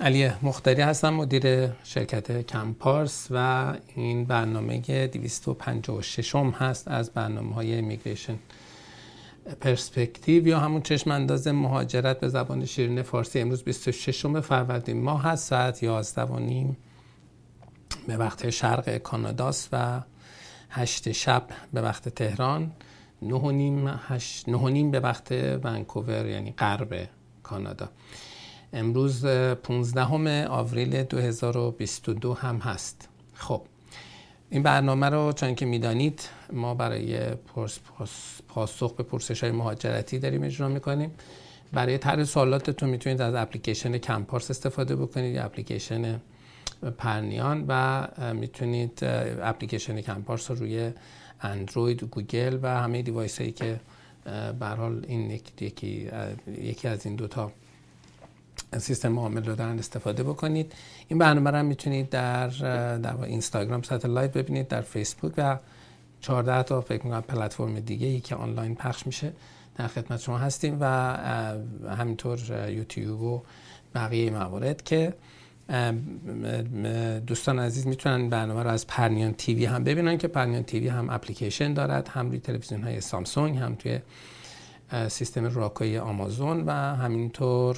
علی مختاری هستم مدیر شرکت کمپارس و این برنامه 256 هم هست از برنامه های امیگریشن پرسپکتیو یا همون چشم انداز مهاجرت به زبان شیرین فارسی. امروز 26 فروردین ماه هست ساعت 11 و نیم به وقت شرق کاناداست و 8 شب به وقت تهران 9 و نیم, و نیم به وقت ونکوور یعنی غرب کانادا. امروز 15 آوریل 2022 هم هست. خب این برنامه رو چون که می‌دانید ما برای پاسخ به پرسش های مهاجرتی داریم اجرا می‌کنیم. برای طرح سوالاتتون می‌تونید از اپلیکیشن کمپارس استفاده بکنید یا اپلیکیشن پرنیان و می‌تونید اپلیکیشن کمپارس رو روی اندروید گوگل و همه device هایی که به حال این یکی, یکی از این دوتا سیستم معامل رو دارن استفاده بکنید. این برنامه رو می‌تونید در در اینستاگرام ساتلایت ببینید در فیسبوک و 14 تا فکر می‌کنم پلتفرم دیگه ای که آنلاین پخش میشه در خدمت شما هستیم و همینطور یوتیوب و بقیه موارد که دوستان عزیز می‌تونن برنامه رو از پرنیان تیوی هم ببینن که پرنیان تیوی هم اپلیکیشن دارد هم روی تلویزیون های سامسونگ هم توی سیستم Roku ی آمازون و همینطور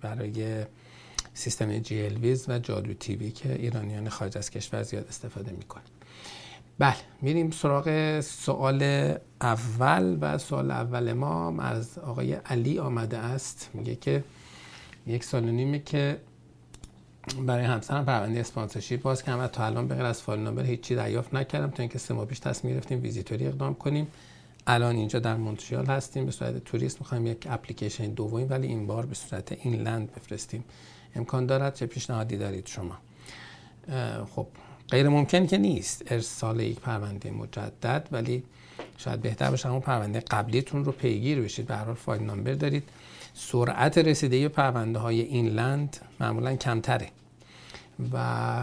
برای سیستم GWiz و Jadoo TV که ایرانیان خارج از کشور زیاد استفاده می‌کنن. بله میریم سراغ سوال اول و سوال اول ما از آقای علی آمده است. میگه که یک سال و نیمه که برای همسرم پرونده sponsorship باز کردم و تا الان بغیر از file number هیچی دریافت نکردم. تا اینکه سه ماه پیش تصمیم گرفتیم ویزیتوری اقدام کنیم. الان اینجا در مونتریال هستیم به صورت توریست می‌خوایم یک اپلیکیشن دومی ولی این بار به صورت این لند بفرستیم. امکان دارد چه پیشنهادی دارید شما؟ خب غیر ممکن که نیست. ارسال یک پرونده مجدد ولی شاید بهتر باشه اون پرونده قبلیتون رو پیگیر بشید. به هر فایل نامبر دارید. سرعت رسیدگی پرونده های این لند معمولا کمتره. و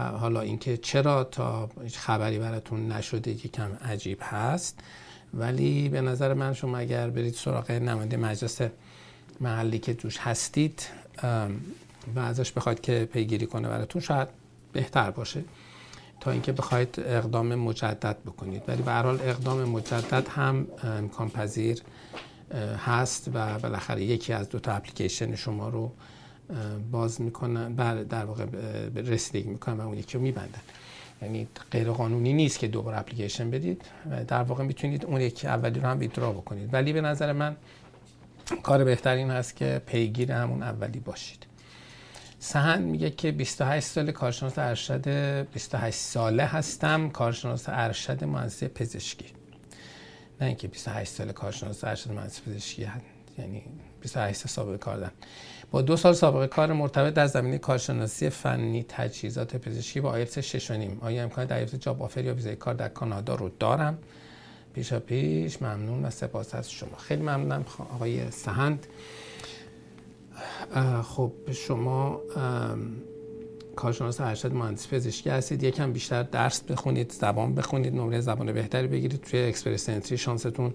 حالا اینکه چرا تا خبری براتون نشده کم عجیب هست ولی به نظر من شما اگر برید سراغ نماینده مجلس محلی که توش هستید و ازش بخواید که پیگیری کنه براتون شاید بهتر باشه تا اینکه بخواید اقدام مجدد بکنید. ولی به هر حال اقدام مجدد هم امکان پذیر هست و بالاخره یکی از دو تا اپلیکیشن شما رو باز می‌کنن در واقع رسیدگی می‌کنن و اون یکی رو میبندن. یعنی غیر قانونی نیست که دوباره اپلیکیشن بدید. در واقع می‌تونید اون یکی اولی رو هم withdraw بکنید. ولی به نظر من کار بهترین هست که پیگیر همون اولی باشید. سهن میگه که 28 سال کارشناس ارشد 28 ساله هستم. کارشناس ارشد مهندسی پزشکی. نه اینکه 28 سال کارشناس ارشد مهندسی پزشکی هست. یعنی 28 سال سابقه کار دارم. با دو سال سابقه کار مرتبط در زمینه کارشناسی فنی تجهیزات پزشکی با آیلتس 6 نیم آیا امکان دریافت job offer یا ویزای کار در کانادا رو دارم؟ پیشا پیش ممنون و سپاس از شما. خیلی ممنونم آقای سهند. خب شما کارشناس ارشد مهندسی پزشکی هستید. یکم بیشتر درس بخونید زبان بخونید نمره زبان بهتری بگیرید. توی اکسپرس انتری شانستون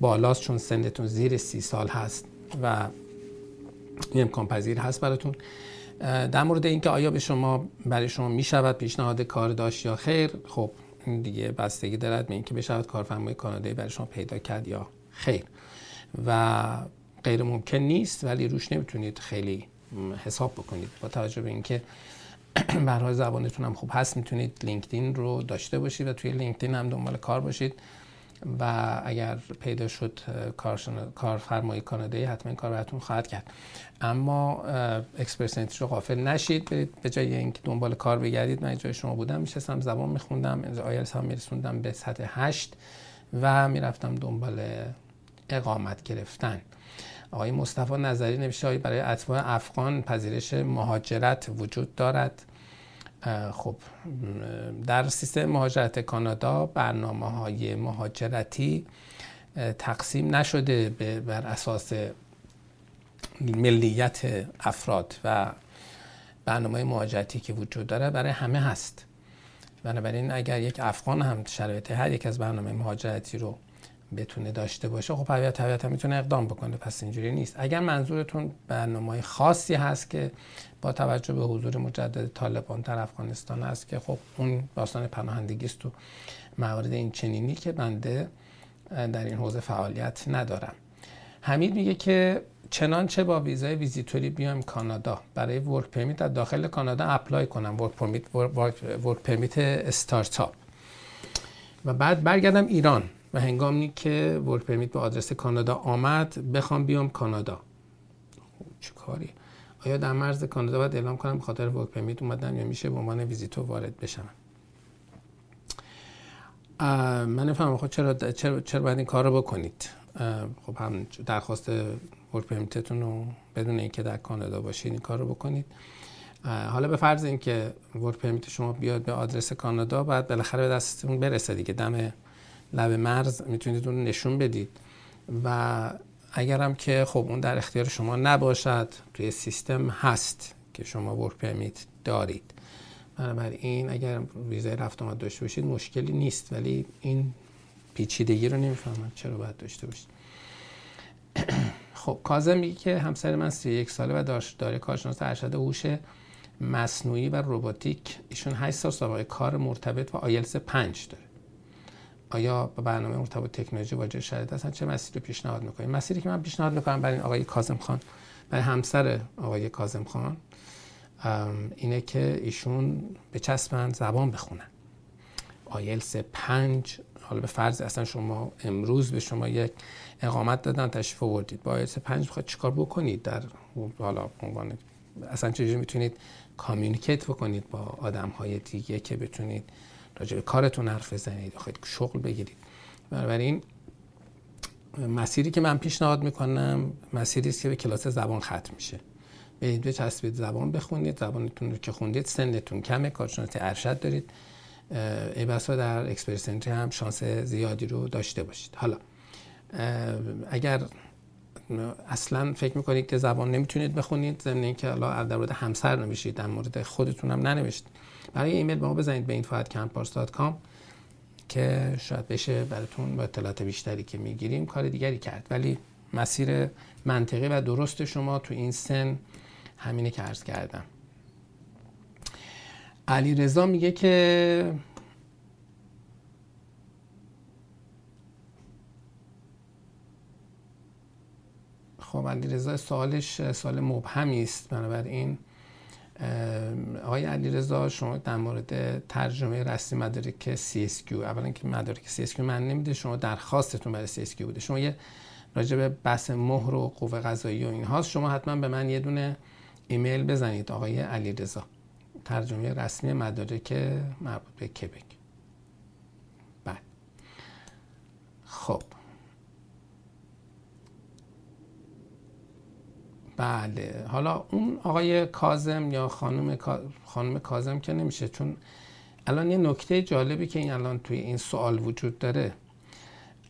بالاست چون سنتون زیر سی سال هست و این امکان پذیر هست براتون. در مورد اینکه آیا به شما برای شما می شود پیشنهاد کار داشت یا خیر خب دیگه بستگی دارد به اینکه بشود کارفرمای کانادایی برای شما پیدا کرد یا خیر. و غیر ممکن نیست ولی روش نمی‌تونید خیلی حساب بکنید. با توجه به اینکه برای زبانتون هم خوب هست می‌تونید LinkedIn رو داشته باشید و توی LinkedIn هم دنبال کار باشید. و اگر پیدا شد کارفرمای کانادایی حتما این کار براتون خواهد کرد. اما اکسپرس رو غافل نشید. برید به جای اینکه دنبال کار بگردید. من جای شما بودم. میشستم زبان میخوندم. آیلتس هم میرسوندم به سطح هشت و می‌رفتم دنبال اقامت گرفتن. آقای مصطفی نظری نوشته برای اتباع افغان پذیرش مهاجرت وجود دارد. خب در سیستم مهاجرت کانادا برنامه های مهاجرتی تقسیم نشده بر اساس ملیت افراد و برنامه مهاجرتی که وجود داره برای همه هست. بنابراین اگر یک افغان هم شرایط هر یک از برنامه مهاجرتی رو بتونه داشته باشه خب طبیعت طبیعتا می‌تونه اقدام بکنه پس اینجوری نیست. اگر منظورتون برنامه خاصی هست که با توجه به حضور مجدد طالبان در افغانستان هست که خب اون داستان پناهندگی است و موارد این چنینی که بنده در این حوزه فعالیت ندارم. حمید میگه که چنانچه با ویزای ویزیتوری بیام کانادا. برای work permit در داخل کانادا apply کنم. work permit work permit استارتاپ. و بعد برگردم ایران. و هنگامی که work permit به آدرس کانادا آمد بخوام بیام کانادا. خب، چه کاری؟ آیا در مرز کانادا باید اعلام کنم خاطر work permit اومدم یا میشه به عنوان ویزیتور وارد بشم؟ من نفهمم خب چرا چرا چرا باید این کار رو بکنید خب هم درخواست work permit تون رو بدون اینکه در کانادا باشید این کار رو بکنید حالا به فرض اینکه ورک پرمیت شما بیاد به آدرس کانادا بعد بالاخره به دستتون برسه دیگه. دم لب مرز می‌تونید اون نشون بدید. و اگرم که خب اون در اختیار شما نباشد توی سیستم هست که شما ورک پرمیت دارید. بنابراین اگر ویزای رفت آمد داشته باشید مشکلی نیست ولی این پیچیدگی رو نمی‌فهمم چرا باید داشته باشید. خب کازم میگه که همسر من 31 ساله و داره کارشناس ارشد هوش مصنوعی و روباتیک ایشون 8 سال سابقه کار مرتبط و آیلس 5 داره. آیا با برنامه مرتبط تکنولوژی واجد شرایط هستن؟ چه مسیری رو پیشنهاد می‌کنید مسیری که من پیشنهاد می‌کنم برای آقای کاظم خان برای همسر آقای کاظم خان اینه که ایشون به چسبن زبان بخونن. آیلس 5 حالا به فرض اصلا شما امروز به شما یک اقامت دادن تشریف آوردید. با آیلس 5 بخواید چیکار بکنید؟ در حالا عنوان اصلا چجوری می‌تونید کامیونیکیت بکنید با آدم های دیگه که بتونید راجع به کارتون حرف بزنید خواهید شغل بگیرید. بنابراین مسیری که من پیشنهاد می‌کنم مسیری است که به کلاس زبان ختم میشه. برید چسبید زبان بخونید زبانتون رو که خوندید سنتون کمه کارشناسی ارشد دارید. ای بسا در اکسپرس هم شانس زیادی رو داشته باشید. حالا اگر اصلا فکر می‌کنید که زبان نمی‌تونید بخونید ضمن اینکه حالا در مورد همسر نمیشید در مورد خودتون هم ننوشت. برای ایمیل ما بزنید به info@campars.com که شاید بشه براتون با اطلاعات بیشتری که می‌گیریم کار دیگری کرد. ولی مسیر منطقی و درست شما تو این سن همینه که عرض کردم. علی رضا میگه که خب علی رضا سوالش سوال مبهمی است. بنابراین آقای علی رضا شما در مورد ترجمه رسمی مدارک CSQ اولا که مدارک CSQ من نمیده شما درخواستتون برای CSQ بوده. شما یه راجع به بحث مهر و قوه قضایی و این هاست شما حتما به من یه دونه ایمیل بزنید آقای علی رضا ترجمه رسمی مدارک مربوط به کبک بله. خب. بله. حالا اون آقای کازم یا خانم خانم کازم که نمیشه چون الان یه نکته جالبی که این الان توی این سوال وجود داره.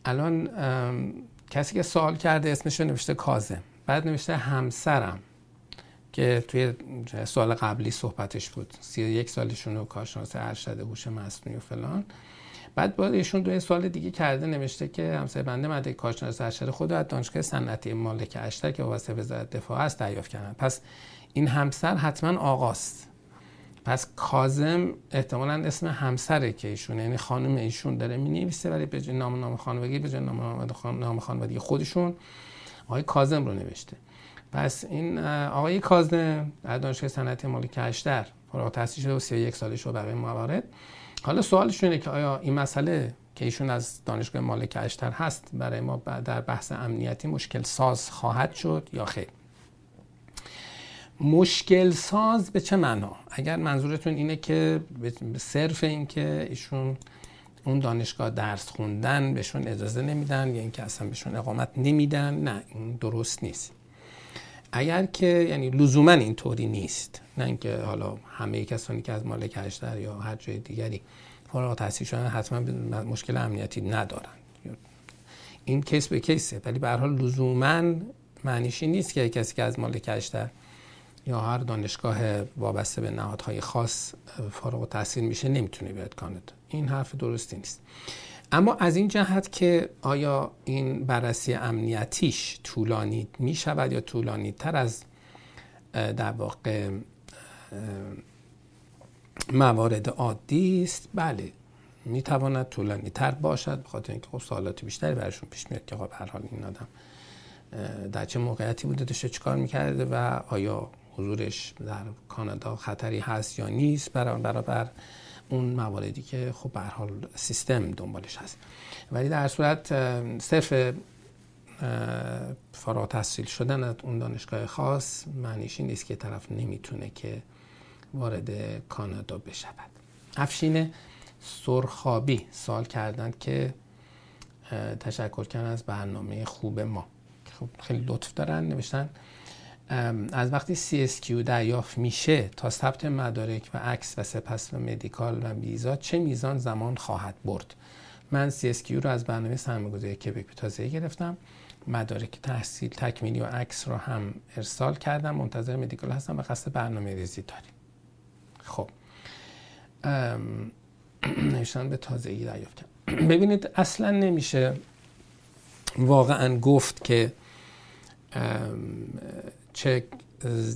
الان کسی که سوال کرده اسمش رو نوشته کازم بعد نوشته همسرم که توی سوال قبلی صحبتش بود. سی یک سالشون رو کارشناس ارشد هوش مصنوعی و فلان. بعد با ایشون دو سوال دیگه کرده نوشته که همسایه بنده مدرک کارشناس ارشد خود از دانشگاه صنعتی مالک اشتر که واسه وزارت دفاع است دریافت کردن پس این همسر حتما آقاست. پس کازم احتمالا اسم همسره که ایشون یعنی خانم ایشون داره می نویسه ولی به نام نام خانوادگی به نام نام خانوادگی خودشون آقای کازم رو نوشته. پس این آقای کازم در دانشگاه صنعتی مالک اشتر فارغ التحصیل شده و 31 سالش رو برای موارد حالا سوالشون اینه که آیا این مسئله که ایشون از دانشگاه مالک اشتر هست برای ما در بحث امنیتی مشکل ساز خواهد شد یا خیر؟ مشکل ساز به چه معنا؟ اگر منظورتون اینه که صرف این که ایشون اون دانشگاه درس خوندن بهشون اجازه نمیدن یا اینکه اصلا بهشون اقامت نمیدن نه این درست نیست. اگر که یعنی لزوما اینطوری نیست نه اینکه حالا همه کسانی که از مالک اشتر یا هر جای دیگری فارغ التحصیل شدن حتما مشکل امنیتی ندارن. این کیس به کیسه. ولی به هر حال لزوما معنیشی نیست که کسی که از مالک اشتر یا هر دانشگاه وابسته به نهادهای خاص فارغ التحصیل میشه نمی‌تونه بیاد کانادا این حرف درستی نیست. اما از این جهت که آیا این بررسی امنیتیش طولانی می شود یا طولانی تر از در واقع موارد عادی است؟ بله می تواند طولانی تر باشد بخاطر اینکه خب سوالات بیشتری برشون پیش میاد که خب هر حال این آدم در چه موقعیتی بوده داشته چیکار می‌کرده و آیا حضورش در کانادا خطری هست یا نیست؟ برابر اون مواردی که خب به حال سیستم دنبالش هست. ولی در صورت صرف فارغ تحصیل شدن از اون دانشگاه خاص معنیش نیست که طرف نمی‌تونه که وارد کانادا بشود. افشین سرخابی سال کردند که تشکر کردن از برنامه خوب ما. خب خیلی لطف دارن نوشتن. از وقتی CSQ دریافت میشه تا ثبت مدارک و عکس و سپس و مدیکال و ویزا چه میزان زمان خواهد برد؟ من CSQ رو از برنامه سرمایه‌گذاری کبک تازه گرفتم. مدارک تحصیل تکمیلی و عکس رو هم ارسال کردم. منتظر مدیکال هستم و قصد برنامه ریزی داریم. خب. نشان به تازگی دریافت کردم. ببینید اصلا نمیشه واقعا گفت که چه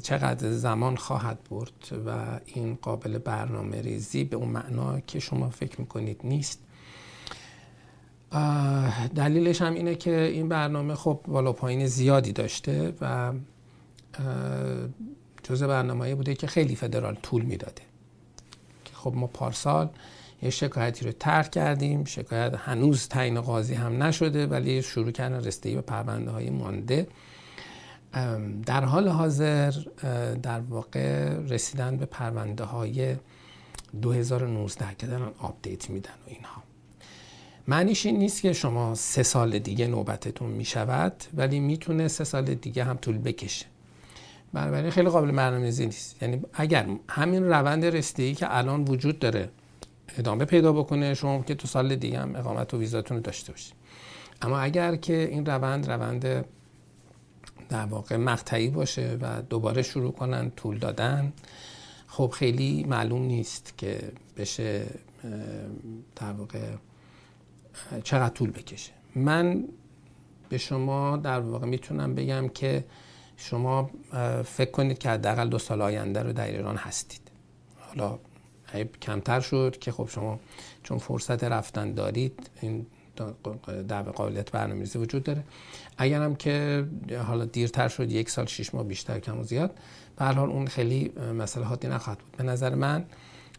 چقدر زمان خواهد برد و این قابل برنامه ریزی به اون معنا که شما فکر می‌کنید نیست. دلیلش هم اینه که این برنامه خب بالا پایین زیادی داشته و جز برنامه بوده که خیلی فدرال طول می‌داده. خب ما پارسال یه شکایتی رو طرح کردیم شکایت هنوز تعیین قاضی هم نشده ولی شروع کردن رسیدگی به پرونده های مانده. در حال حاضر در واقع رسیدن به پرونده های 2019 که دارن update میدن و اینها. معنیش این نیست که شما سه سال دیگه نوبتتون می‌شود ولی می‌تونه سه سال دیگه هم طول بکشه. بنابراین خیلی قابل برنامه‌ریزی نیست. یعنی اگر همین روند رسیدگی که الان وجود داره ادامه پیدا بکنه شما که تو سال دیگه هم اقامت و ویزاتون رو داشته باشید اما اگر که این روند روند در واقع مقطعی باشه و دوباره شروع کنن طول دادن. خب خیلی معلوم نیست که بشه در واقع چقدر طول بکشه. من به شما در واقع می‌تونم بگم که شما فکر کنید که حداقل دو سال آینده رو در ایران هستید. حالا کمتر شد که خب شما چون فرصت رفتن دارید این در قابلیت برنامه‌ریزی وجود داره. اگر هم که حالا دیرتر شد یک سال شش ماه بیشتر کم و زیاد به حال اون خیلی مسئله حادی نخواهد بود. به نظر من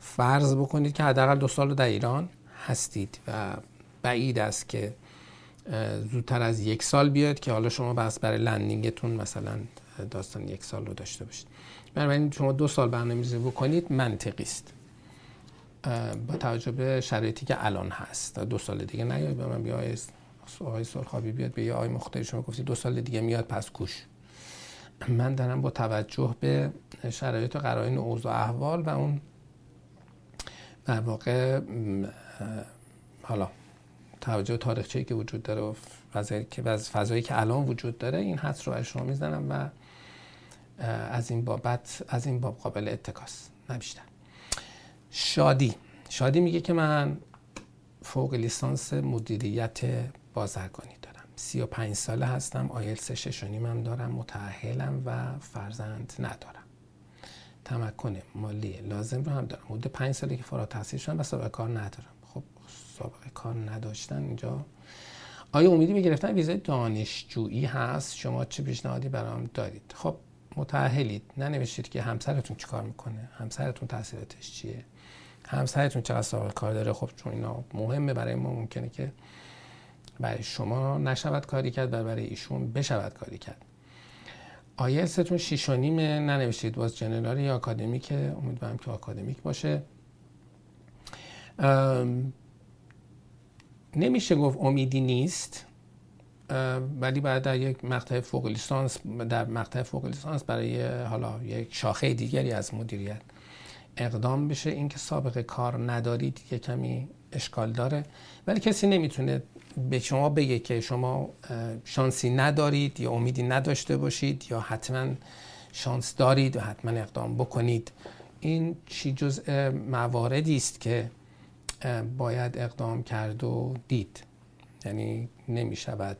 فرض بکنید که حداقل دو سال در ایران هستید و بعید است که زودتر از یک سال بیاد که حالا شما بس برای لندینگتون مثلا داستان یک سال رو داشته باشید. بنابراین شما دو سال برنامه‌ریزی بکنید منطقی است. با توجه به شرایطی که الان هست. دو سال دیگه نیاید به من بیا آقای سرخابی بیاد به یه آقای مختاری شما گفتی دو سال دیگه میاد پس کوش. من دارم با توجه به شرایط و قرائن اوضاع احوال و اون در واقع حالا توجه تاریخچه‌ای که وجود داره و فضایی که فضایی که الان وجود داره این حدس رو از شما می‌زنم و از این بابت از این باب قابل اتکاست نه شادی. شادی میگه که من فوق لیسانس مدیریت بازرگانی دارم. 35 ساله هستم آیلتس شش هم دارم متأهلم و فرزند ندارم. تمکن مالی لازم رو هم دارم. حدود 5 ساله که فارغ التحصیل شدم و سابقه کار ندارم. خب سابقه کار نداشتن اینجا. آیا امیدی به گرفتن ویزای دانشجویی هست؟ شما چه پیشنهادی برام دارید؟ خب متأهلید. ننوشتید که همسرتون چیکار می‌کنه؟ همسرتون تحصیلاتش چیه؟ همسرتون چقدر سابقه کار داره؟ خب چون اینا مهمه برای ما ممکنه که برای شما نشود کاری کرد و برای ایشون بشود کاری کرد. آیلستون شیش و نیمه ننوشتید باز جنرال یا که امیدوارم که آکادمیک باشه. نمیشه گفت امیدی نیست ولی بعد در یک مقطع فوق لیسانس در مقطع فوق لیسانس برای حالا یک شاخه دیگری از مدیریت. اقدام بشه. اینکه سابقه کار ندارید یه کمی اشکال داره. ولی کسی نمی‌تونه به شما بگه که شما شانسی ندارید یا امیدی نداشته باشید یا حتما شانس دارید و حتما اقدام بکنید. این چی جزء مواردی است که باید اقدام کرد و دید. یعنی نمی شود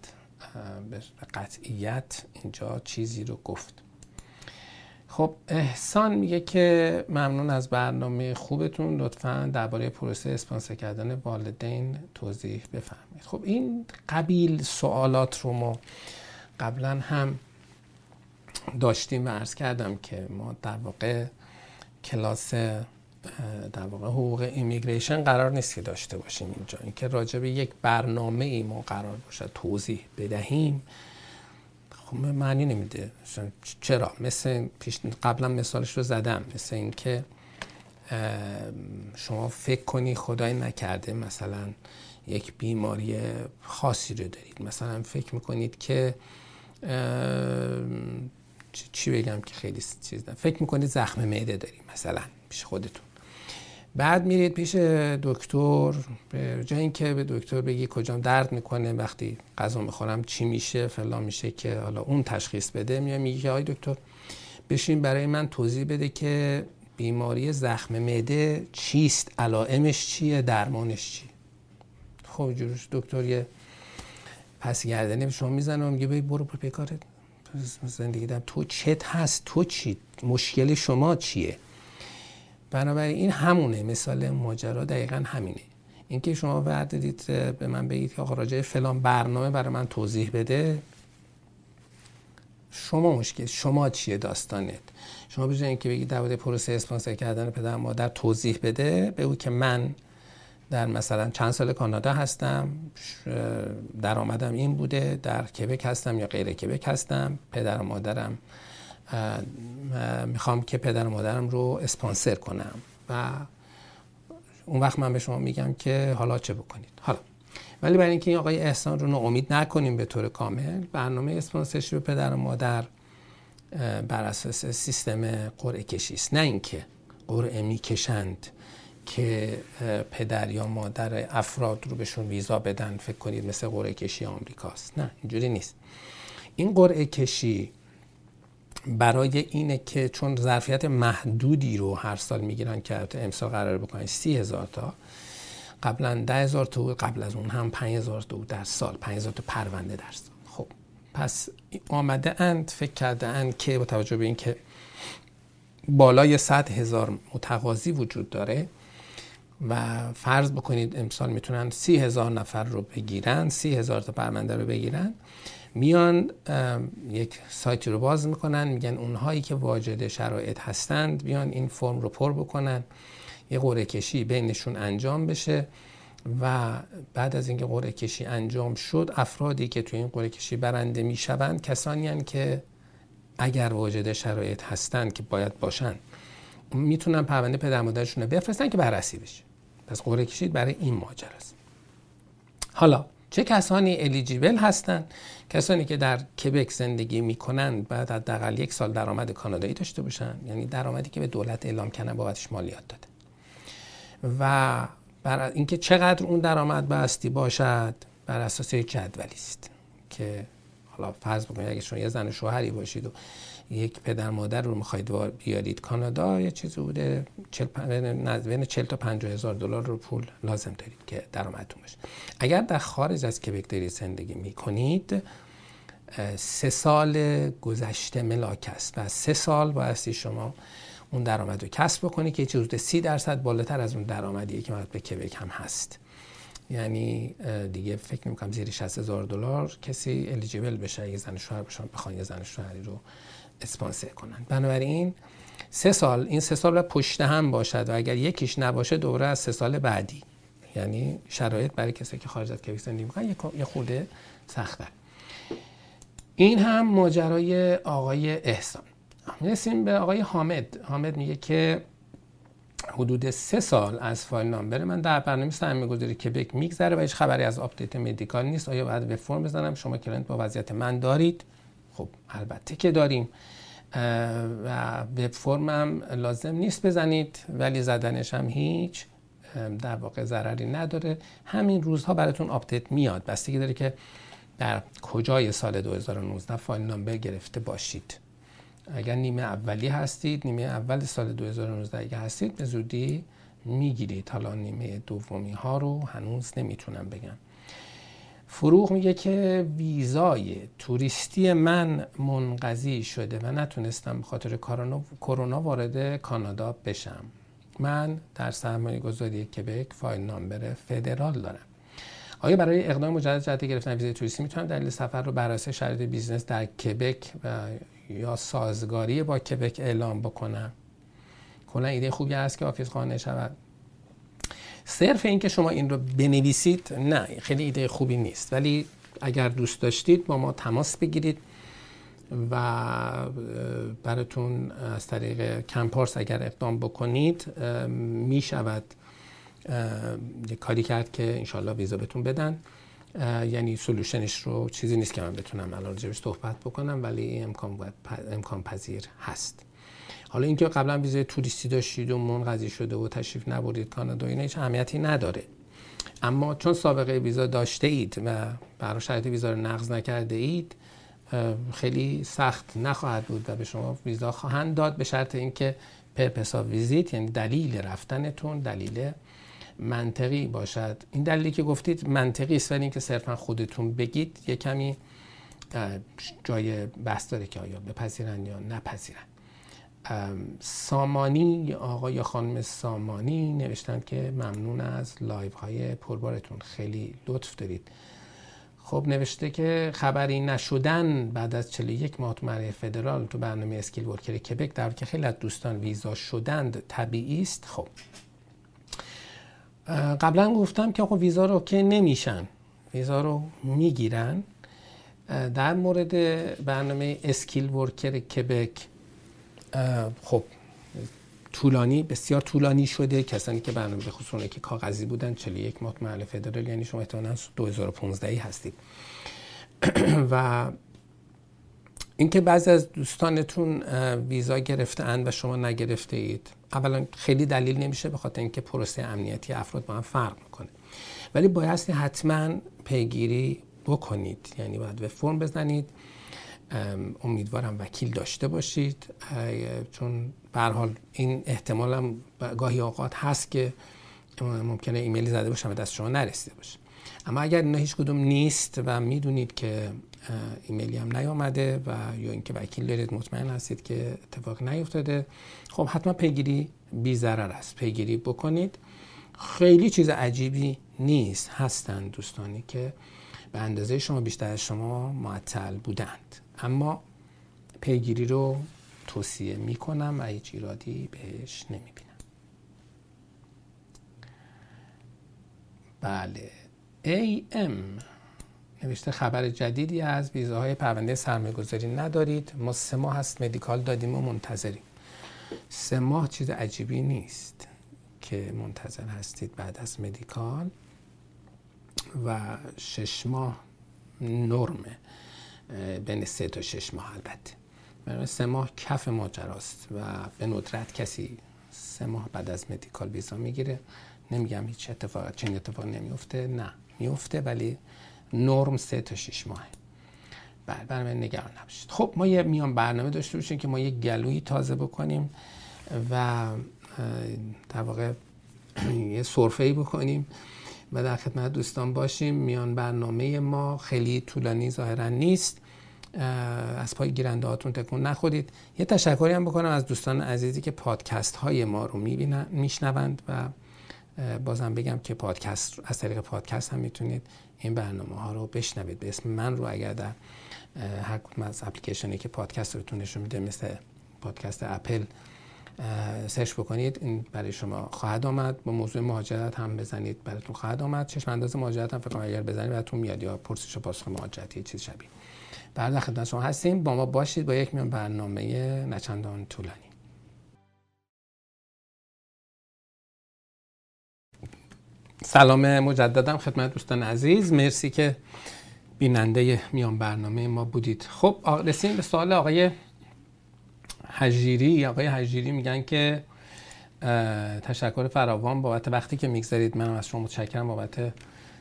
به قطعیت اینجا چیزی رو گفت. خب احسان میگه که ممنون از برنامه خوبتون. لطفا درباره پروسه اسپانسر کردن والدین توضیح بفرمایید. خب این قبیل سوالات رو ما قبلا هم داشتیم و عرض کردم که ما در واقع کلاس در واقع حقوق ایمیگریشن قرار نیست که داشته باشیم اینجا. اینکه راجع به یک برنامه ای ما قرار باشه توضیح بدهیم خب معنی نمیده. چرا؟ مثل پیش قبلا مثالش رو زدم. مثل اینکه شما فکر کنی خدای نکرده. مثلا یک بیماری خاصی رو دارید. مثلا فکر می‌کنید که چی بگم که خیلی چیز دارم. فکر می‌کنید زخم معده دارید مثلا پیش خودتون. بعد میرید پیش دکتر به جای اینکه به دکتر بگی کجام درد می‌کنه وقتی غذا می‌خورم چی میشه فلان میشه که حالا اون تشخیص بده میاد میگه که آی دکتر بشین برای من توضیح بده که بیماری زخم معده چیست علائمش چیه درمانش چی خب جورش دکتر یه پس گردنه به شما می‌زنه و میگه برو برو کارت. زندگی دارم تو چت هست تو چی؟ مشکل شما چیه؟ بنابراین این همونه. مثال ماجرا دقیقا همینه. اینکه شما وعده دید به من بگید که آقا راجع فلان برنامه برای من توضیح بده. شما مشکل شما چیه داستانت؟ شما بجای اینکه بگید درباره پروسه اسپانسر کردن پدر مادر توضیح بده به او که من در مثلا چند سال کانادا هستم درآمدم این بوده در کبک هستم یا غیر کبک هستم پدر و مادرم می‌خوام که پدر و مادرم رو اسپانسر کنم. و اون وقت من به شما میگم که حالا چه بکنید. حالا. ولی برای اینکه این آقای احسان رو امید نکنیم به طور کامل برنامه اسپانسرشیپ پدر و مادر بر اساس سیستم قرعه کشی است. نه اینکه قرعه می‌کشند که پدر یا مادر افراد رو بهشون ویزا بدن فکر کنید مثل قرعه کشی آمریکاست. نه اینجوری نیست. این قرعه کشی برای اینه که چون ظرفیت محدودی رو هر سال می‌گیرن که امسال قرار بکنن سی هزار تا. قبلا ده هزار تا قبل از اون هم پنج هزار تا در سال پنج هزار تا پرونده در سال. خب پس آمده اند فکر کرده اند که با توجه به اینکه بالای صد هزار متقاضی وجود داره و فرض بکنید امسال می‌تونن سی هزار نفر رو بگیرن سی هزار تا پرونده رو بگیرن میان یک سایتی رو باز می‌کنن میگن اونهایی که واجد شرایط هستند بیان این فرم رو پر بکنن. یه قرعه کشی بینشون انجام بشه و بعد از اینکه قرعه کشی انجام شد افرادی که تو این قرعه کشی برنده می‌شوند کسانی که اگر واجد شرایط هستند که باید باشن. می‌تونن پرونده پدر مادرشون رو بفرستن که بررسی بشه. پس قرعه کشی برای این ماجراست. حالا چه کسانی الیجیبل هستند کسانی که در کبک زندگی می‌کنند بعد حداقل یک سال درآمد کانادایی داشته باشن یعنی درآمدی که به دولت اعلام کردن بابتش مالیات داده. و بر اینکه چقدر اون درآمد بستی باشد بر اساس یک جدولی است که حالا فرض بکنید اگه شما یه زن شوهری باشید و یک پدر مادر رو می‌خواید بیارید کانادا یه چیزی بوده. بین 40 تا 50 هزار دلار رو پول لازم دارید که درآمدتون باشه. اگر در خارج از کبک دارید زندگی می‌کنید سه سال گذشته ملاک است و سه سال بایستی شما اون درآمد رو کسب بکنید که چیز 30 درصد بالاتر از اون درآمدیه که مربوط به کبک هم هست. یعنی دیگه فکر نمی‌کنم زیر 60 هزار دلار کسی الیجیبل بشه. اگه زن شوهر بشن بخوان یه زن شوهری رو اسپانسر کنن. بنابراین سه سال این سه سال پشت هم باشد و اگر یکیش نباشه دوره از سه سال بعدی. یعنی شرایط برای کسی که خارج از کبک زندگی می‌کنن یه خورده سخته. این هم ماجرای آقای احسان. می‌رسیم به آقای حامد. حامد میگه که حدود سه سال از file number من در سرمایه گذاری کبک میگذره و هیچ خبری از update medical نیست. آیا باید web form بزنم؟ شما client با وضعیت من دارید. خب البته که داریم. و وب هم لازم نیست بزنید ولی زدنش هم هیچ در واقع ضرری نداره. همین روزها براتون update میاد. بستگی داره که در کجای سال 2019 file number گرفته باشید. اگر نیمه اولی هستید نیمه اول سال 2019 اگر هستید به زودی می‌گیرید. حالا نیمه دومی ها رو هنوز نمی‌تونم بگم. فروغ میگه که ویزای توریستی من منقضی شده و نتونستم به خاطر کرونا وارد کانادا بشم. من در سرمایه گذاری کبک file number فدرال دارم. آیا برای اقدام مجدد جهت گرفتن ویزای توریستی می‌تونم دلیل سفر رو بر اساس شرایط business در کبک و یا سازگاری با کبک اعلام بکنم؟ کلا ایده خوبی است که office خانه شود. صرف این که شما این رو بنویسید نه خیلی ایده خوبی نیست. ولی اگر دوست داشتید با ما تماس بگیرید و براتون از طریق کمپارس اگر اقدام بکنید می شود یه کاری کرد که انشالله ویزا بهتون بدن. یعنی سلوشنش رو چیزی نیست که من بتونم الان راجبش صحبت بکنم ولی امکان, امکان پذیر هست. حالا اینکه قبلا ویزای توریستی داشتید و منقضی شده و تشریف نبرید کانادا اینا هیچ اهمیتی نداره. اما چون سابقه ویزا داشته اید و برای شرایط ویزا رو نقض نکرده اید خیلی سخت نخواهد بود و به شما ویزا خواهند داد به شرط اینکه purpose visit یعنی دلیل رفتنتون دلیل منطقی باشد. این دلیلی که گفتید منطقی است ولی اینکه صرفا خودتون بگید یه کمی جای بحث داره که آیا بپذیرن یا نپذیرن. سامانی آقا یا خانم سامانی نوشتن که ممنون از live های پربارتون. خیلی لطف دارید. خب نوشته که خبری نشدن بعد از 41 ماه تو فدرال تو برنامه اسکیل ورکر کبک در که خیلی از دوستان ویزا شدند طبیعی است. خب. قبلا گفتم که خب ویزا رو که نمیشن ویزا رو می‌گیرن. در مورد برنامه اسکیل ورکر کبک خب طولانی بسیار طولانی شده. کسانی که برنامه به خصوص که کاغذی بودن 41 ماه محل فدرال یعنی شما احتمالاً 2015 هستید. و اینکه بعضی از دوستانتون ویزا گرفتن و شما نگرفته اید اولا خیلی دلیل نمیشه به خاطر اینکه پروسه امنیتی افراد با هم فرق می‌کنه. ولی بایستی حتما پیگیری بکنید. یعنی باید به فرم بزنید. امیدوارم وکیل داشته باشید. چون به حال این احتمال هم گاهی اوقات هست که ممکنه ایمیلی زده باشم و دست شما نرسیده باشه. اما اگر اینا هیچ کدوم نیست و می‌دونید که ایمیلی هم نیامده و یا اینکه وکیل دارید مطمئن هستید که اتفاق نیفتاده خب حتما پیگیری بی ضرر است. پیگیری بکنید. خیلی چیز عجیبی نیست هستند دوستانی که به اندازه شما بیشتر شما معطل بودند. اما پیگیری رو توصیه می‌کنم و هیچ ایرادی بهش نمی‌بینم. بله. AM نوشته خبر جدیدی از ویزاهای پرونده سرمایه گذاری ندارید. ما سه ماه هست مدیکال دادیم و منتظریم. سه ماه چیز عجیبی نیست که منتظر هستید بعد از مدیکال و شش ماه نرمه. بین سه تا شش ماه البته. برای سه ماه کف ماجراست و به ندرت کسی سه ماه بعد از مدیکال ویزا می‌گیره. نمیگم هیچ اتفاق چنین اتفاق نمیفته نه میفته ولی نرم سه تا شش ماه. بله برنامه نگران نباشید. خب ما یه میان برنامه داشته باشیم که ما یه گلویی تازه بکنیم و در واقع یه صرفه ای بکنیم. و در خدمت دوستان باشیم. میان برنامه ما خیلی طولانی ظاهرا نیست. از پای گیرنده هاتون تکون نخورید. یه تشکری هم بکنم از دوستان عزیزی که پادکست های ما رو میشنوند و بازم بگم که پادکست از طریق پادکست هم می‌تونید این برنامه ها رو بشنوید. به اسم من رو اگر در هر کدوم از اپلیکیشنی که پادکست رو نشون میده مثل پادکست اپل search بکنید این برای شما خواهد آمد. با موضوع مهاجرت هم بزنید براتون خواهد آمد. چشم انداز مهاجرت هم فکر اگر بزنید براتون میاد یا پرسش و پاسخ مهاجرتی چیز شبیه. در خدمت شما هستیم. با ما باشید با یک میان برنامه نچندان طولانی. سلام مجددم خدمت دوستان عزیز. مرسی که بیننده میان برنامه ما بودید. خب رسیم به سوال آقای حجیری آقای حجیری میگن که تشکر فراوان بابت وقتی که می‌گذارید من از شما متشکرم بابت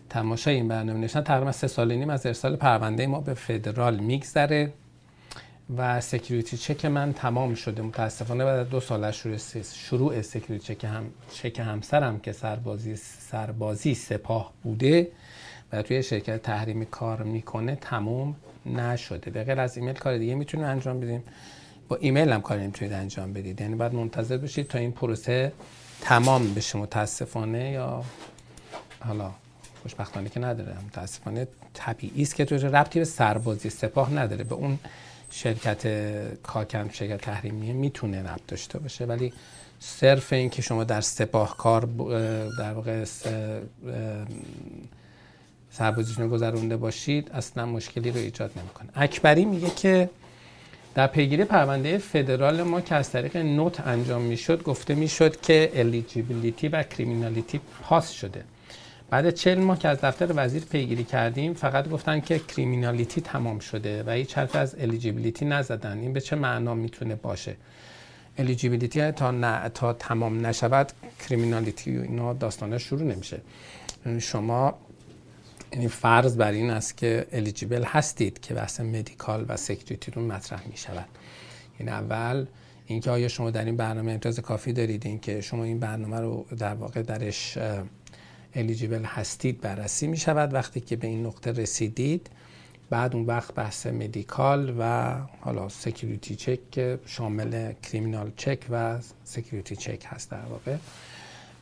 تماشای این برنامه نشن تقریبا سه سال نیم از ارسال پرونده ما به فدرال میگذره و security check من تمام شده. متاسفانه بعد دو سال از شروع, شروع security check هم چک همسرم که سربازی سربازی سپاه بوده و توی شرکت تحریمی کار می‌کنه تمام نشده. به غیر از ایمیل کار دیگه می‌تونید انجام بدیم. با ایمیل هم کار نمی‌تونید انجام بدید. یعنی باید منتظر بشید تا این پروسه تمام بشه متاسفانه یا حالا خوشبختانه که نداره. متاسفانه طبیعی است که تو ربطی به سربازی سپاه نداره. به اون شرکت کاکن شرکت تحریمیه می‌تونه ربط داشته باشه. ولی صرف این که شما در سپاه کار در واقع سربازیشون گذرونده باشید اصلا مشکلی رو ایجاد نمی‌کنه. اکبری میگه که در پیگیری پرونده فدرال ما که از طریق نوت انجام می‌شد گفته می‌شد که الیجیبیلیتی و کریمینالیتی پاس شده. بعد چل ماه که از دفتر وزیر پیگیری کردیم فقط گفتن که criminality تمام شده و هیچ حرف از eligibility نزدن. این به چه معنا می‌تونه باشه؟ eligibility تا, نه، تا تمام نشود criminality اینا داستانه شروع نمیشه. شما یعنی فرض بر این است که eligible هستید که بحث medical و security رو مطرح می شود این یعنی اول اینکه آیا شما در این برنامه امتیاز کافی دارید اینکه شما این برنامه رو در واقع درش eligible هستید بررسی می شود وقتی که به این نقطه رسیدید بعد اون وقت بحث medical و حالا security check که شامل criminal check و security check هست در واقع.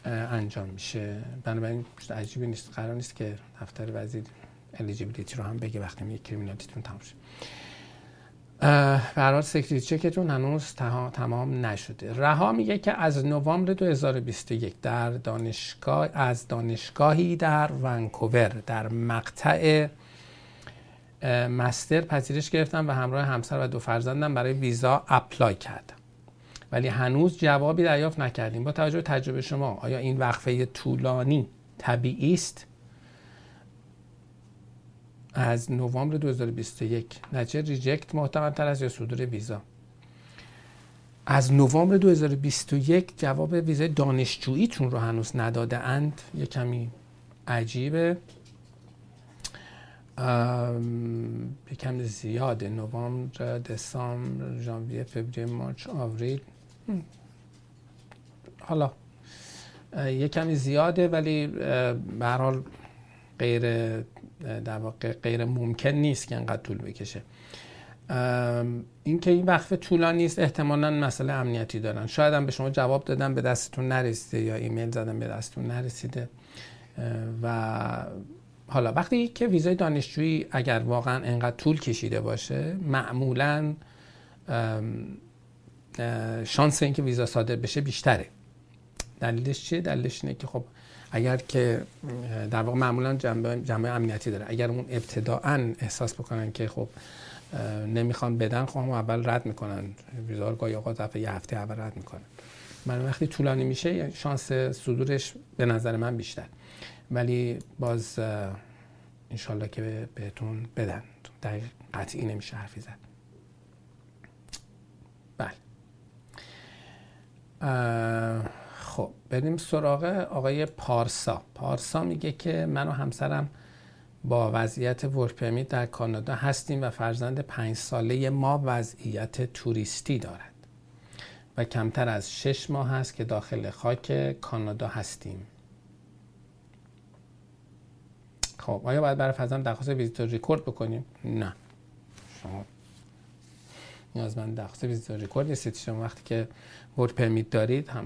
انجام میشه. بنابراین عجیبی نیست. قرار نیست که دفتر وزیر eligibility رو هم بگه وقتی میگه criminality تون تمام شد برای security check تون هنوز تمام نشده. رها میگه که از نوامبر 2021 در دانشگاه از دانشگاهی در ونکوور در مقطع master پذیرش گرفتم و همراه همسر و دو فرزندم برای ویزا apply کردم ولی هنوز جوابی دریافت نکردیم. با توجه به تجربه شما آیا این وقفه طولانی طبیعی است؟ از نوامبر 2021 نتیجه reject محتملتر است یا صدور ویزا؟ از نوامبر 2021 جواب ویزای دانشجوییتون رو هنوز نداده اند. یه کمی عجیبه. یه کمی زیاده. نوامبر دسامبر ژانویه فوریه مارچ آوریل. حالا یه کمی زیاده ولی به حال غیر در واقع غیر ممکن نیست که انقدر طول بکشه. این که این وقفه طولانی نیست احتمالا مسئله امنیتی دارن. شاید هم به شما جواب دادن به دستتون نرسیده یا ایمیل زدن به دستتون نرسیده. و حالا وقتی که ویزای دانشجویی اگر واقعا انقدر طول کشیده باشه معمولا شانس اینکه ویزا صادر بشه بیشتره. دلیلش چیه؟ دلیلش اینه که خب اگر که در واقع معمولا جنبه, جنبه امنیتی داره. اگر اون ابتداعا احساس بکنن که خب نمی‌خوان بدن خب اول رد می‌کنن. ویزا رو گاهی اوقات یه هفته اول رد می‌کنن. من وقتی طولانی میشه شانس صدورش به نظر من بیشتر. ولی باز انشالله که بهتون بدن. دقیق قطعی نمیشه حرفی زد بله خب بریم سراغ آقای پارسا. پارسا میگه که من و همسرم با وضعیت ورک در کانادا هستیم و فرزند پنج ساله ما وضعیت توریستی دارد و کمتر از شش ماه هست که داخل خاک کانادا هستیم. خب آیا باید برای فرزند درخواست visitor record بکنیم؟ نه. شما نیازمند درخواست visitor record نیستید. شما وقتی که work permit دارید هم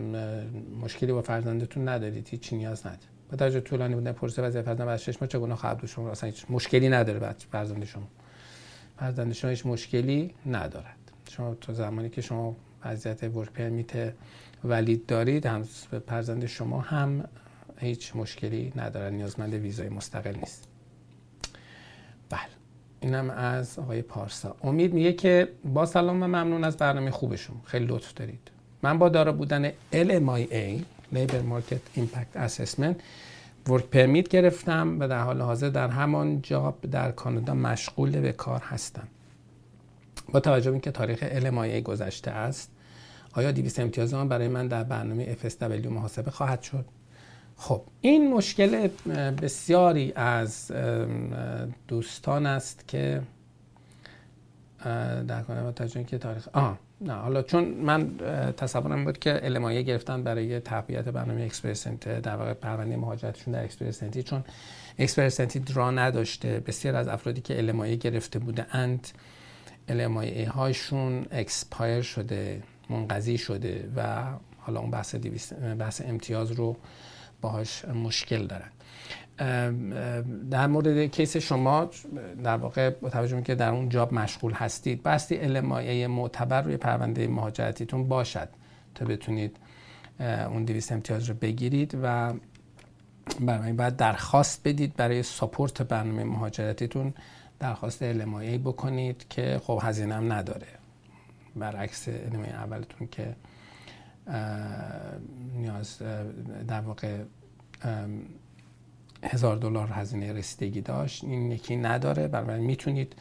مشکلی با فرزندتون ندارید هیچ نیاز نداره با توجه طولانی بودن پروسه وضعیت فرزند بعد 6 ماه چگونه خواهد بود شما؟ اصلا هیچ مشکلی نداره بعد فرزند شما. فرزند شما هیچ مشکلی ندارد. شما تا زمانی که شما وضعیت ورک پرمیت ولید دارید هم فرزند شما هم هیچ مشکلی نداره نیازمند ویزای مستقل نیست. بله. اینم از آقای پارسا. امید میگه که با سلام و ممنون از برنامه خوبشون. خیلی لطف دارید. من با دارا بودن LMIA Labor Market Impact Assessment ورک پرمیت گرفتم و در حال حاضر در همان جاب در کانادا مشغول به کار هستم. با توجه به اینکه تاریخ LMIA گذشته است آیا 200 امتیاز آن برای من در برنامه FSW محاسبه خواهد شد؟ خب این مشکل بسیاری از دوستان است که در کانادا که تاریخ آه نه حالا چون من تصورم بود که LMIA گرفتن برای تقویت برنامه اکسپرس در واقع پرونده مهاجرتشون در اکسپرس چون Express draw نداشته. بسیار از افرادی که LMIA گرفته بوده اند LMIA هاشون expire شده منقضی شده و حالا اون بحث, بحث امتیاز رو باهاش مشکل دارن. در مورد کیس شما در واقع با توجه که در اون job مشغول هستید بایستی LMIA معتبر روی پرونده مهاجرتیتون باشد تا بتونید اون دویست امتیاز رو بگیرید و برای باید درخواست بدید برای ساپورت برنامه مهاجرتیتون درخواست LMIA بکنید که خب هزینه هم نداره. برعکس LMIA اولتون که نیاز در واقع هزار دلار هزینه رسیدگی داشت این یکی نداره. برای می‌تونید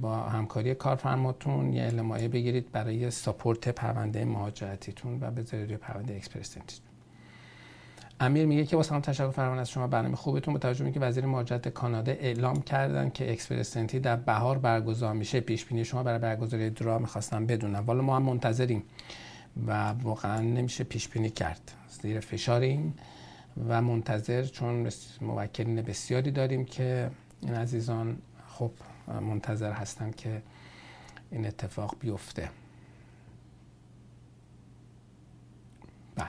با همکاری کارفرماتون یه LMIA بگیرید برای support پرونده مهاجرتیتون و بذارید روی پرونده Express Entry تون امیر میگه که و اسحاق تشکر فراوان از شما برنامه خوبتون. با توجه که وزیر مهاجرت کانادا اعلام کردن که Express Entry در بهار برگزار میشه پیش بینی شما برای برگزاری draw می‌خواستم بدونم. والا ما هم منتظریم و واقعا نمیشه پیش بینی کرد. زیر فشاریم. و منتظر چون موکلین بسیاری داریم که این عزیزان خب منتظر هستن که این اتفاق بیفته. بله.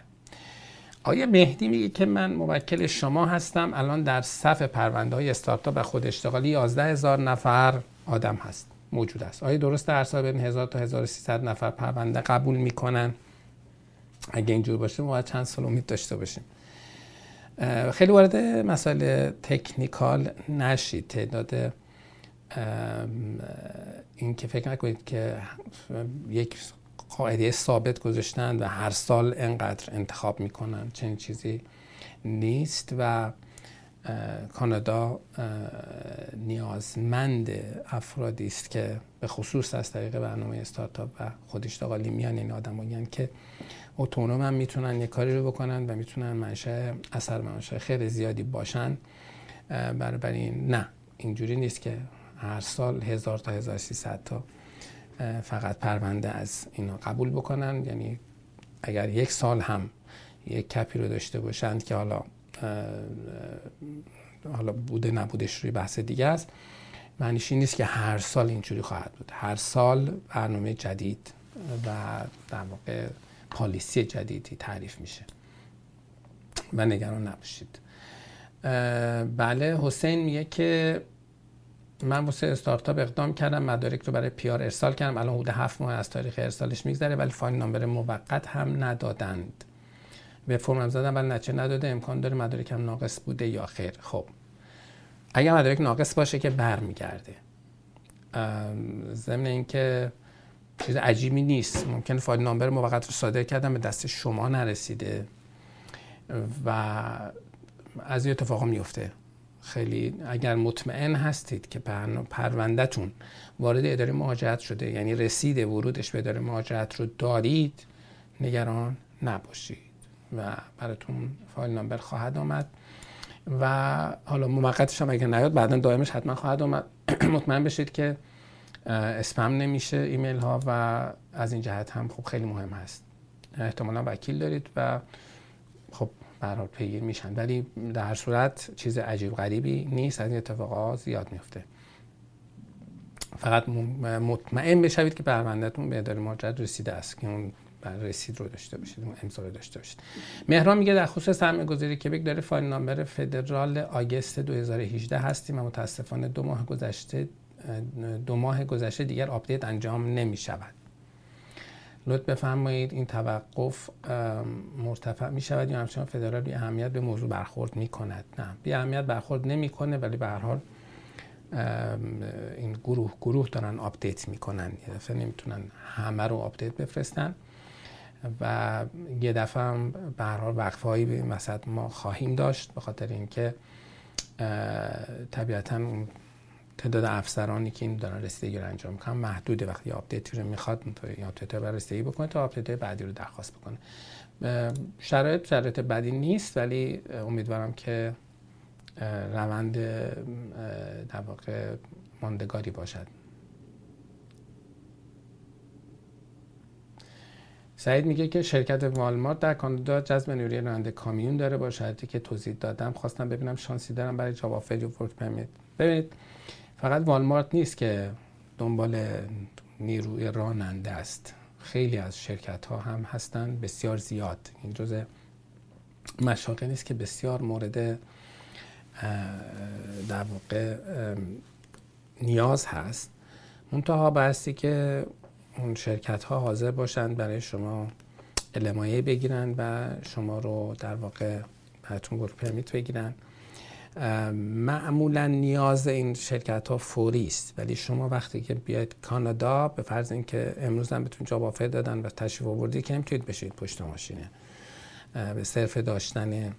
آیا مهدی میگه که من موکل شما هستم؟ الان در صف پرونده های استارتاپ و خود اشتغالی 11 هزار نفر آدم هست. موجود است. آیا درست در سال بین 1000 تا 1300 نفر پرونده قبول می‌کنن؟ اگه اینجور باشه ما باید چند سال امید داشته باشیم. خیلی وارد مسائل تکنیکال نشید. تعداد این که فکر نکنید که یک قاعده ثابت گذاشتن و هر سال انقدر انتخاب می‌کنن چنین چیزی نیست. و کانادا نیازمند افرادی است که به خصوص از طریق برنامه استارتاپ و خوداشتغالی میان این آدمایی که اتونوم هم می‌تونن یه کاری رو بکنن و می‌تونن منشأ اثر منشأ خیلی زیادی باشن. این نه اینجوری نیست که هر سال هزار تا 1300 تا فقط پرونده از اینا قبول بکنن. یعنی اگر یک سال هم یک کپی رو داشته باشند که حالا حالا بوده نبودش روی بحث دیگه است. معنیش این نیست که هر سال اینجوری خواهد بود. هر سال برنامه جدید و در واقع پالیسی جدیدی تعریف میشه. و نگران نباشید. بله حسین میگه که من واسه استارتاپ اقدام کردم مدارک رو برای پیار ارسال کردم. الان حدود هفت ماه از تاریخ ارسالش میگذره ولی فایل نامبر موقت هم ندادند. به فرم زدم ولی نچه نداده امکان داره مدارکم ناقص بوده یا خیر. خب اگر مدارک ناقص باشه که برمیگرده. ضمن اینکه چیز عجیبی نیست. ممکن فایل نامبر موقت رو صادر کردم به دست شما نرسیده و از این اتفاق میفته. خیلی اگر مطمئن هستید که پروندهتون وارد اداره مهاجرت شده یعنی رسید ورودش به اداره مهاجرت رو دارید نگران نباشید. و براتون فایل نامبر خواهد آمد. و حالا موقتش هم اگر نیاد بعدا دائمش حتما خواهد آمد. مطمئن بشید که اسپم نمیشه ایمیل ها و از این جهت هم خب خیلی مهم هست. احتمالا وکیل دارید و خب برحال پیگیر میشن. ولی در هر صورت چیز عجیب غریبی نیست. از این اتفاقات زیاد میفته. فقط مطمئن بشوید که پروندهتون به اداره ماجرد رسیده است که اون رسید رو داشته باشید امضا رو داشته باشید. مهران میگه در خصوص سرمایه گذاری کبک داره فایل نامبر فدرال آگست 2018 هستیم و متاسفانه دو ماه گذشته دو ماه گذشته دیگر update انجام نمی شود لطف بفرمایید این توقف مرتفع می شود یا همچنان فدرال بی اهمیت به موضوع برخورد می کند نه بی اهمیت برخورد نمی‌کنه ولی به هر حال این گروه گروه دارن update می‌کنن. دفعه نمی‌تونن همه رو update بفرستن. و یه دفعه هم به هر حال وقفه هایی به ما خواهیم داشت به خاطر اینکه طبیعتا تعداد افسرانی که این دارن رسیدگی رو انجام می‌کنن محدوده وقتی update ی رو می‌خواد یا update رو رسیدگی بکنه تا update بعدی رو درخواست بکنه. شرایط شرایط بدی نیست ولی امیدوارم که روند در واقع ماندگاری باشد. سعید میگه که شرکت والمارت در کانادا جذب نیروی راننده کامیون داره با شرطی که توضیح دادم. خواستم ببینم شانسی دارم برای job offer یا work permit. ببینید فقط والمارت نیست که دنبال نیروی راننده است. خیلی از شرکت ها هم هستن بسیار زیاد. این جزء مشاقه نیست که بسیار مورد در واقع نیاز هست. منتها بایستی که اون شرکت ها حاضر باشند برای شما علمایه بگیرن و شما رو در واقع براتون ورک پرمیت بگیرن. معمولا نیاز این شرکت ها فوری است ولی شما وقتی که بیاید کانادا به فرض اینکه امروز هم بهتون جاب آفر دادن و تشریف آوردی که نمی‌تونید بشید پشت ماشینه. به صرف داشتن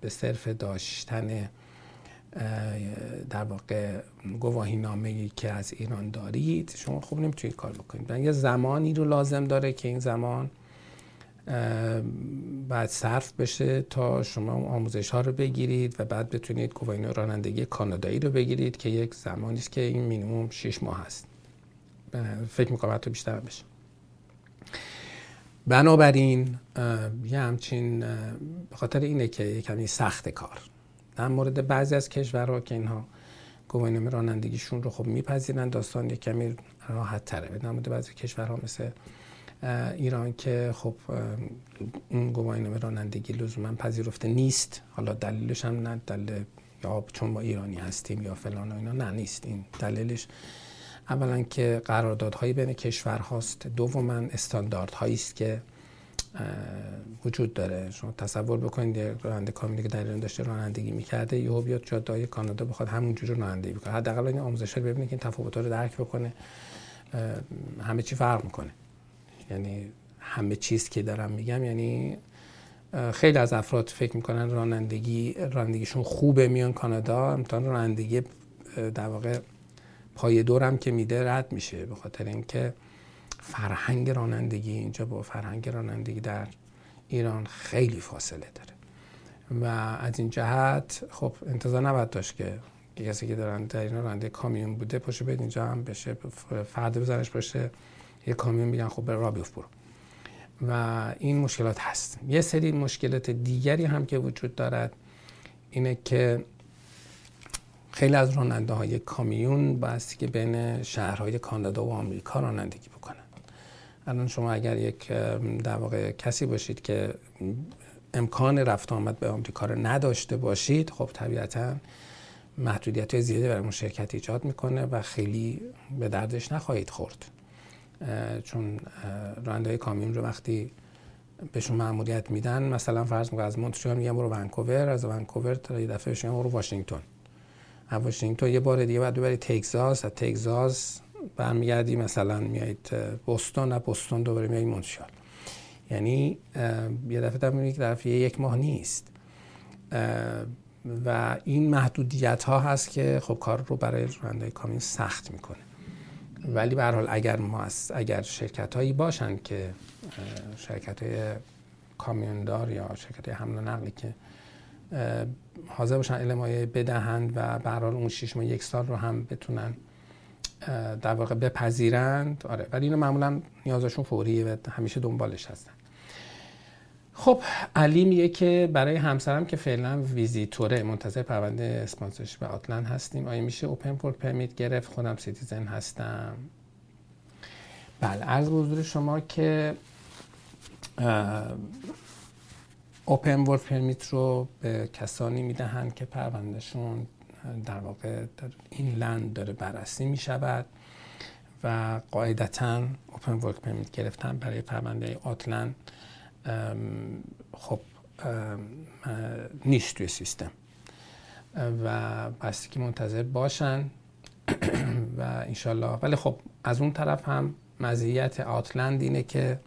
به صرف داشتن در واقع گواهی نامه که از ایران دارید شما خوب نمی‌تونید کار بکنید. یه زمانی رو لازم داره که این زمان بعد صرف بشه تا شما آموزش ها رو بگیرید و بعد بتونید گواهی رانندگی کانادایی رو بگیرید که یک زمانی است که این مینیموم 6 ماه هست فکر می‌کنم حتی بیشتر بشه. بنابراین یه همچین به خاطر اینه که کمی سخت کار. در مورد بعضی از کشورها که اینها گواهینامه رانندگیشون رو خب میپذیرن داستان یه کمی راحت تره در مورد بعضی کشورها مثل ایران که خب اون گواهینامه رانندگی لزوما پذیرفته نیست. حالا دلیلش هم نه. دلیل یا چون ما ایرانی هستیم یا فلان و اینا نه نیست. این دلیلش اولا که قراردادهایی بین کشور هاست دوما استانداردهایی است که وجود داره. شما تصور بکنید یه راننده کامیلی که در ایران داشته رانندگی می‌کرده یهو بیاد جاده‌های کانادا بخواد همونجوری رانندگی بکنه. حداقل این آموزش رو ببینید که این تفاوت‌ها رو درک بکنه. همه چی فرق می‌کنه. یعنی همه چیز که دارم میگم یعنی خیلی از افراد فکر می‌کنن رانندگی رانندگیشون خوبه میان کانادا امتحان رانندگی در واقع پای دورم که میده رد میشه. به خاطر اینکه فرهنگ رانندگی اینجا با فرهنگ رانندگی در ایران خیلی فاصله داره. و از این جهت خب انتظار نباید داشت که کسی که دارن در ایران راننده کامیون بوده پاشه بید اینجا هم بشه فرد بزنش باشه یه کامیون میگن خب به را برو. و این مشکلات هست. یه سری مشکلات دیگری هم که وجود دارد اینه که خیلی از راننده های کامیون بایستی که بین شهرهای کانادا و آمریکا رانندگی بکنن. الان شما اگر یک در واقع کسی باشید که امکان رفت آمد به آمریکا رو نداشته باشید خب طبیعتا محدودیت های زیادی برای اون شرکت ایجاد می‌کنه و خیلی به دردش نخواهید خورد. چون راننده کامیون رو وقتی بهشون معمولیت میدن مثلا فرض می‌کنم از مونتریال میگم برو ونکوور از ونکوور تا یه دفعه بهشون برو واشنگتن. از واشنگتن یه بار دیگه بعد ببری تگزاس از تگزاس برمیگردی مثلا میایید بوستون از بوستون دوباره میایید مونتریال. یعنی یه دفعه در که یک ماه نیست. و این محدودیت ها هست که خب کار رو برای راننده کامیون سخت می‌کنه. ولی به حال اگر ما اگر شرکت هایی باشن که شرکت های کامیوندار یا شرکت های حمل و نقلی که حاضر باشن علمای بدهند و به حال اون شش ماه یک سال رو هم بتونن در واقع بپذیرند. آره ولی اینو معمولا نیازشون فوریه و همیشه دنبالش هستن. خب علی میگه که برای همسرم که فعلا ویزیتوره منتظر پرونده sponsorship آتلان هستیم. آیا میشه open work permit گرفت؟ خودم citizen هستم. بله عرض به شما که open work permit رو به کسانی می‌دهند که پروندهشون در واقع در این لند داره بررسی می شود و قاعدتا اوپن ورک پرمیت گرفتن برای پرونده آتلند خب نیست توی سیستم. و بستی که منتظر باشن و انشالله. ولی خب از اون طرف هم مزیت آتلند اینه که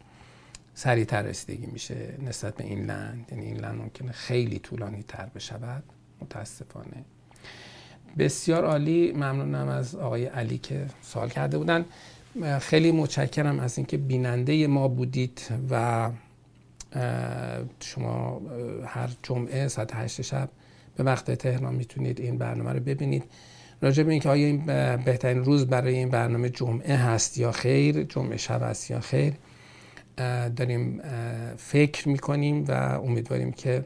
سریعتر رسیدگی میشه نسبت به این لند. یعنی این لند ممکنه خیلی طولانی تر بشود. متاسفانه. بسیار عالی. ممنونم از آقای علی که سوال کرده بودن. خیلی متشکرم از اینکه بیننده ما بودید و شما هر جمعه ساعت هشت شب به وقت تهران می‌تونید این برنامه رو ببینید. راجع به اینکه آیا این بهترین روز برای این برنامه جمعه هست یا خیر جمعه شب هست یا خیر داریم فکر می‌کنیم و امیدواریم که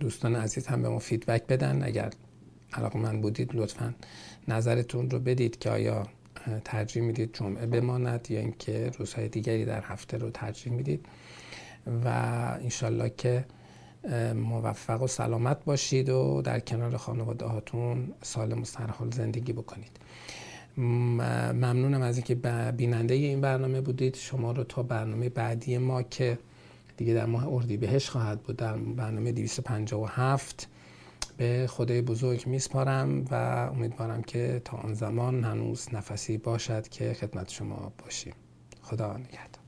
دوستان عزیز هم به ما فیدبک بدن. اگر علاقه من بودید لطفا نظرتون رو بدید که آیا ترجیح می‌دید جمعه بماند یا اینکه روزهای دیگری در هفته رو ترجیح می‌دید. و انشالله که موفق و سلامت باشید و در کنار خانواده هاتون سالم و سرحال زندگی بکنید. ممنونم از اینکه بیننده این برنامه بودید. شما رو تا برنامه بعدی ما که دیگه در ماه اردیبهشت خواهد بود در برنامه 257 به خدای بزرگ میسپارم و امیدوارم که تا آن زمان هنوز نفسی باشد که خدمت شما باشیم. خدا نگهدار.